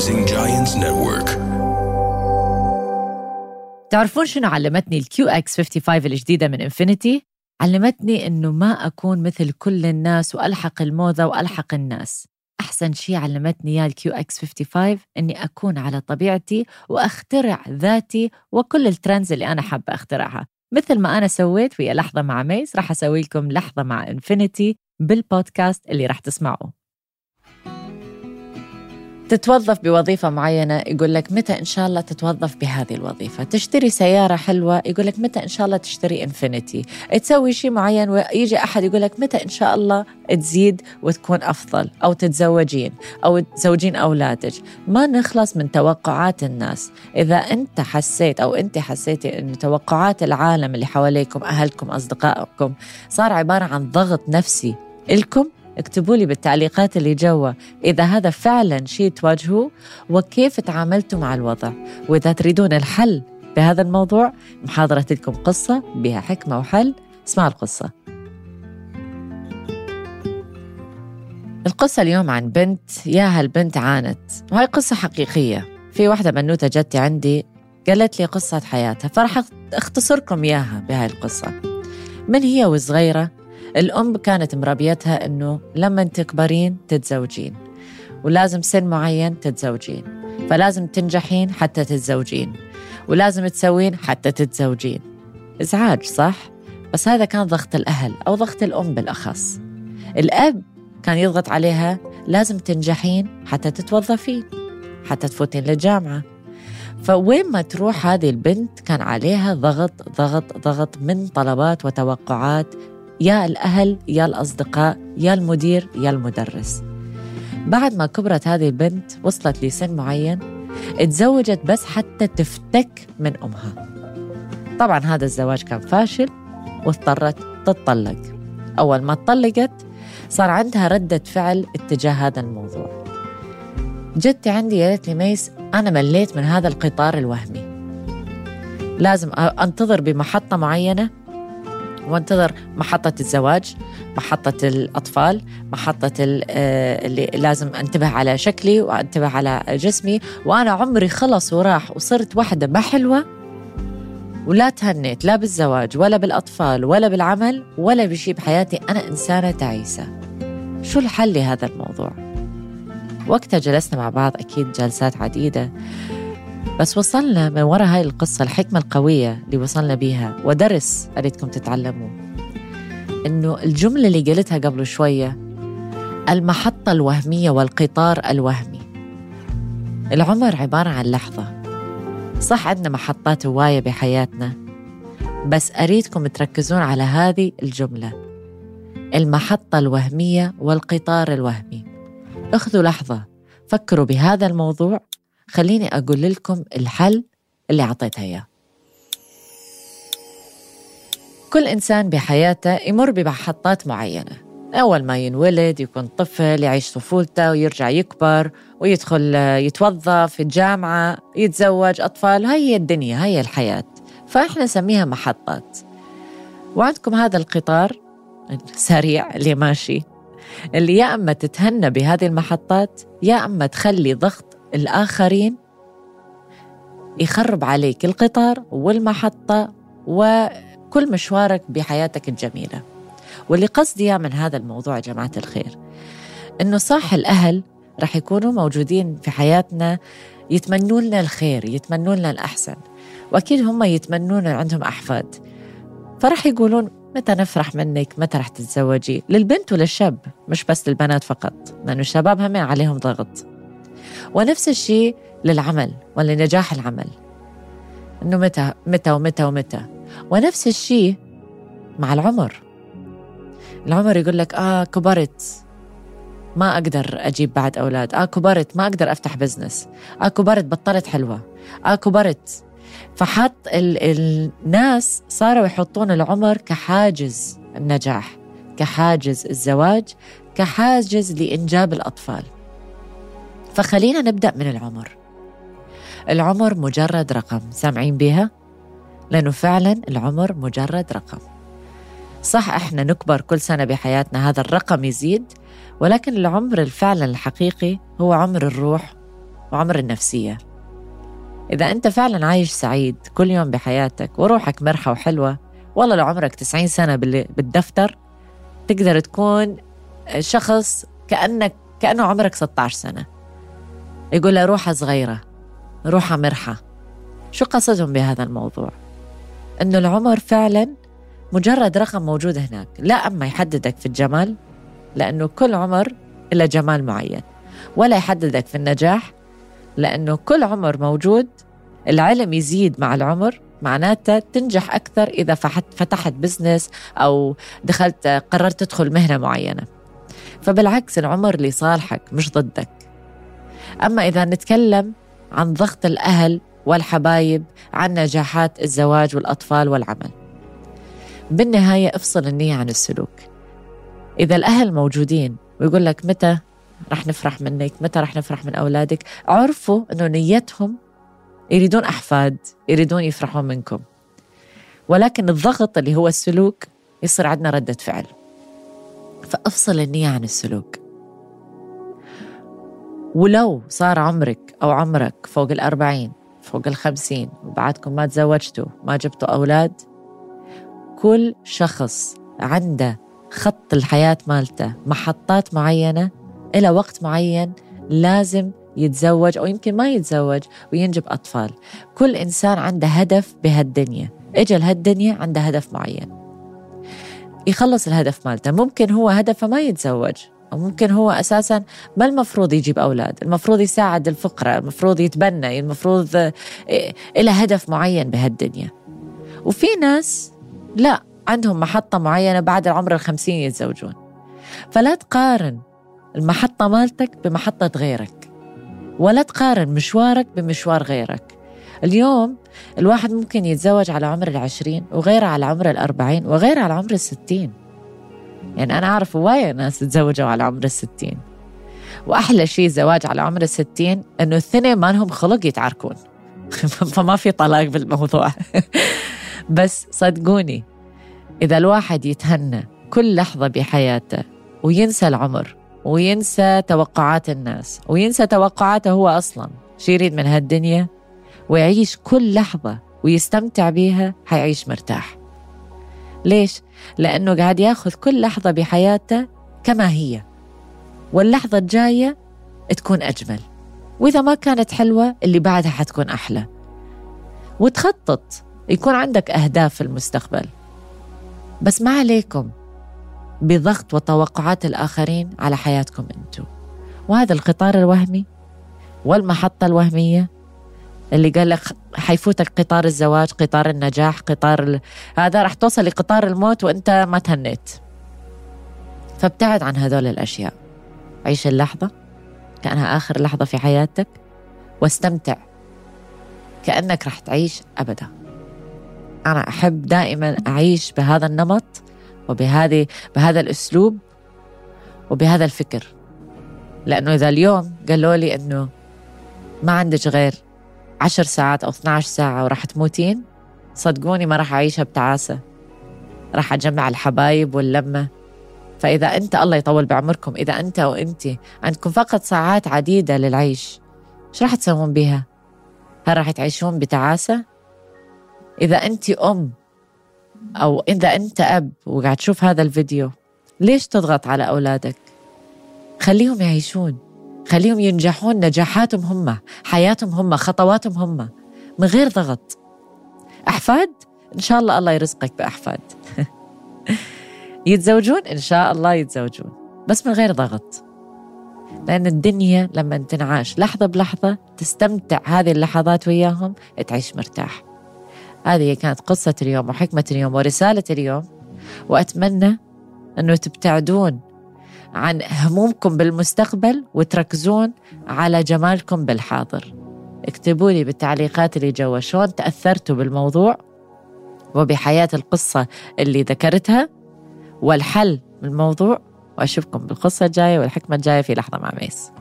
Rising Giants Network. تعرفون شنو علمتني ال QX 55 الجديدة من انفينيتي؟ علمتني إنه ما أكون مثل كل الناس وألحق الموضة وألحق الناس. أحسن شيء علمتني إياه ال QX 55 إني أكون على طبيعتي وأخترع ذاتي وكل ال trends اللي أنا حابة أخترعها. مثل ما أنا سويت ويا لحظة مع ميس راح أسوي لكم لحظة مع انفينيتي بالبودكاست اللي راح تسمعوه. تتوظف بوظيفة معينة يقول لك متى إن شاء الله تتوظف بهذه الوظيفة؟ تشتري سيارة حلوة يقول لك متى إن شاء الله تشتري إنفينيتي؟ تسوي شيء معين ويجي أحد يقول لك متى إن شاء الله تزيد وتكون أفضل أو تتزوجين أو تزوجين أولادك؟ ما نخلص من توقعات الناس. إذا أنت حسيت أو أنت حسيتي أن توقعات العالم اللي حواليكم أهلكم أصدقائكم صار عبارة عن ضغط نفسي. إلكم اكتبوا لي بالتعليقات اللي جوا إذا هذا فعلا شيء تواجهوه وكيف تعاملتوا مع الوضع. وإذا تريدون الحل بهذا الموضوع محاضرة لكم قصة بها حكمة وحل. اسمعوا القصة. القصة اليوم عن بنت يا هالبنت عانت؟ وهي قصة حقيقية. في واحدة بنوتة جتي عندي قالت لي قصة حياتها فراح أختصركم إياها بهاي القصة. من هي وصغيرة؟ الأم كانت مربيتها إنه لما تكبرين تتزوجين ولازم سن معين تتزوجين فلازم تنجحين حتى تتزوجين ولازم تسوين حتى تتزوجين. إزعاج صح؟ بس هذا كان ضغط الأهل أو ضغط الأم بالأخص. الأب كان يضغط عليها لازم تنجحين حتى تتوظفين حتى تفوتين للجامعة. فوين ما تروح هذه البنت كان عليها ضغط ضغط ضغط من طلبات وتوقعات يا الأهل يا الأصدقاء يا المدير يا المدرس. بعد ما كبرت هذه البنت وصلت لسن معين اتزوجت بس حتى تفتك من أمها. طبعا هذا الزواج كان فاشل واضطرت تتطلق. أول ما تطلقت صار عندها ردة فعل اتجاه هذا الموضوع. جدتي عندي قالت لي ميس أنا مليت من هذا القطار الوهمي. لازم أنتظر بمحطة معينة وانتظر محطة الزواج محطة الأطفال محطة آه، اللي لازم أنتبه على شكلي وأنتبه على جسمي. وأنا عمري خلص وراح وصرت واحدة ما حلوة. ولا تهنيت لا بالزواج ولا بالأطفال ولا بالعمل ولا بشيء بحياتي. أنا إنسانة تعيسة. شو الحل لهذا الموضوع؟ وقتها جلسنا مع بعض أكيد جلسات عديدة. بس وصلنا من وراء هاي القصة الحكمة القوية اللي وصلنا بيها ودرس أريدكم تتعلموه إنه الجملة اللي قلتها قبل شوية المحطة الوهمية والقطار الوهمي. العمر عبارة عن لحظة. صح عندنا محطات هواية بحياتنا بس أريدكم تركزون على هذه الجملة. المحطة الوهمية والقطار الوهمي. اخذوا لحظة فكروا بهذا الموضوع. خليني أقول لكم الحل اللي أعطيتها إياه. كل إنسان بحياته يمر بمحطات معينة. أول ما ينولد يكون طفل يعيش طفولته ويرجع يكبر ويدخل يتوظف الجامعة يتزوج أطفال. هاي الدنيا هاي الحياة. فإحنا نسميها محطات. وعندكم هذا القطار السريع اللي ماشي اللي يا أما تتهنى بهذه المحطات يا أما تخلي ضغط الآخرين يخرب عليك القطار والمحطة وكل مشوارك بحياتك الجميلة. واللي قصدي من هذا الموضوع يا جماعة الخير إنه صح الأهل رح يكونوا موجودين في حياتنا يتمنوا لنا الخير يتمنوا لنا الأحسن وأكيد هم يتمنون عندهم أحفاد. فرح يقولون متى نفرح منك؟ متى رح تتزوجي؟ للبنت وللشاب مش بس للبنات فقط لأنه الشباب هم عليهم ضغط. ونفس الشيء للعمل ولنجاح العمل. إنه متى متى ومتى ومتى. ونفس الشيء مع العمر. العمر يقول لك آه كبرت ما أقدر أجيب بعد أولاد. آه كبرت ما أقدر أفتح بزنس آه كبرت بطلت حلوة. آه كبرت. فحط ال الناس صاروا يحطون العمر كحاجز النجاح كحاجز الزواج كحاجز لإنجاب الأطفال. فخلينا نبدأ من العمر. العمر مجرد رقم سامعين بها؟ لأنه فعلا العمر مجرد رقم. صح إحنا نكبر كل سنة بحياتنا هذا الرقم يزيد ولكن العمر الفعلا الحقيقي هو عمر الروح وعمر النفسية. إذا أنت فعلا عايش سعيد كل يوم بحياتك وروحك مرحة وحلوة والله لو عمرك 90 سنة بالدفتر تقدر تكون شخص كأنك كأنه عمرك 16 سنة. يقول له روحها صغيرة روحها مرحة. شو قصدهم بهذا الموضوع؟ إنه العمر فعلا مجرد رقم موجود هناك. لا أما يحددك في الجمال لأنه كل عمر إلا جمال معين. ولا يحددك في النجاح لأنه كل عمر موجود العلم يزيد مع العمر معناتها تنجح أكثر إذا فتحت بزنس أو دخلت قررت تدخل مهنة معينة. فبالعكس العمر لصالحك مش ضدك. أما إذا نتكلم عن ضغط الأهل والحبايب عن نجاحات الزواج والأطفال والعمل. بالنهاية افصل النية عن السلوك. إذا الأهل موجودين ويقول لك متى رح نفرح منك متى رح نفرح من أولادك عرفوا أنه نيتهم يريدون أحفاد يريدون يفرحون منكم. ولكن الضغط اللي هو السلوك يصير عندنا ردة فعل. فافصل النية عن السلوك. ولو صار عمرك أو عمرك فوق الأربعين فوق الخمسين وبعدكم ما تزوجتوا ما جبتوا أولاد كل شخص عنده خط الحياة مالته محطات معينة إلى وقت معين لازم يتزوج أو يمكن ما يتزوج وينجب أطفال. كل إنسان عنده هدف بهالدنيا. إجا لهالدنيا عنده هدف معين. يخلص الهدف مالته. ممكن هو هدفه ما يتزوج. أو ممكن هو أساسا ما المفروض يجيب أولاد المفروض يساعد الفقراء المفروض يتبنى المفروض إلى هدف معين بهالدنيا. وفي ناس لا عندهم محطة معينة بعد العمر الخمسين يتزوجون. فلا تقارن المحطة مالتك بمحطة غيرك ولا تقارن مشوارك بمشوار غيرك. اليوم الواحد ممكن يتزوج على عمر العشرين وغيره على عمر الأربعين وغيره على عمر الستين. يعني أنا أعرف هواية ناس تزوجوا على عمر الستين. وأحلى شيء الزواج على عمر الستين إنه الثنين ما لهم خلق يتعاركون. فما في طلاق بالموضوع. بس صدقوني إذا الواحد يتهنى كل لحظة بحياته وينسى العمر وينسى توقعات الناس وينسى توقعاته هو أصلا شو يريد من هالدنيا؟ ويعيش كل لحظة ويستمتع بيها حيعيش مرتاح. ليش؟ لأنه قاعد ياخذ كل لحظة بحياته كما هي. واللحظة الجاية تكون أجمل. وإذا ما كانت حلوة اللي بعدها حتكون أحلى. وتخطط. يكون عندك أهداف في المستقبل. بس ما عليكم بضغط وتوقعات الآخرين على حياتكم أنتم وهذا القطار الوهمي والمحطة الوهمية اللي قال لك حيفوتك قطار الزواج قطار النجاح قطار ال... هذا راح توصل لقطار الموت وانت ما تهنيت. فابتعد عن هذول الأشياء. عيش اللحظة كأنها آخر لحظة في حياتك واستمتع كأنك راح تعيش أبدا. أنا أحب دائما أعيش بهذا النمط وبهذه بهذا الأسلوب وبهذا الفكر. لأنه إذا اليوم قالوا لي إنه ما عندك غير عشر ساعات أو 12 ساعة وراح تموتين صدقوني ما راح أعيشها بتعاسة راح أجمع الحبايب واللمة فإذا أنت الله يطول بعمركم إذا أنت أو أنت عندكم فقط ساعات عديدة للعيش شو راح تسوون بها؟ هل راح تعيشون بتعاسة؟ إذا أنت أم أو إذا أنت أب وقاعد تشوف هذا الفيديو ليش تضغط على أولادك؟ خليهم يعيشون خليهم ينجحون نجاحاتهم هم حياتهم هم خطواتهم هم من غير ضغط. أحفاد؟ إن شاء الله الله يرزقك بأحفاد. يتزوجون؟ إن شاء الله يتزوجون بس من غير ضغط. لأن الدنيا لما تنعاش لحظة بلحظة تستمتع هذه اللحظات وياهم تعيش مرتاح. هذه كانت قصة اليوم وحكمة اليوم ورسالة اليوم وأتمنى أنه تبتعدون عن همومكم بالمستقبل وتركزون على جمالكم بالحاضر. اكتبوا لي بالتعليقات اللي جوا شلون تأثرتوا بالموضوع وبحياة القصة اللي ذكرتها والحل بالموضوع وأشوفكم بالقصة الجاية والحكمة الجاية في لحظة مع ميس.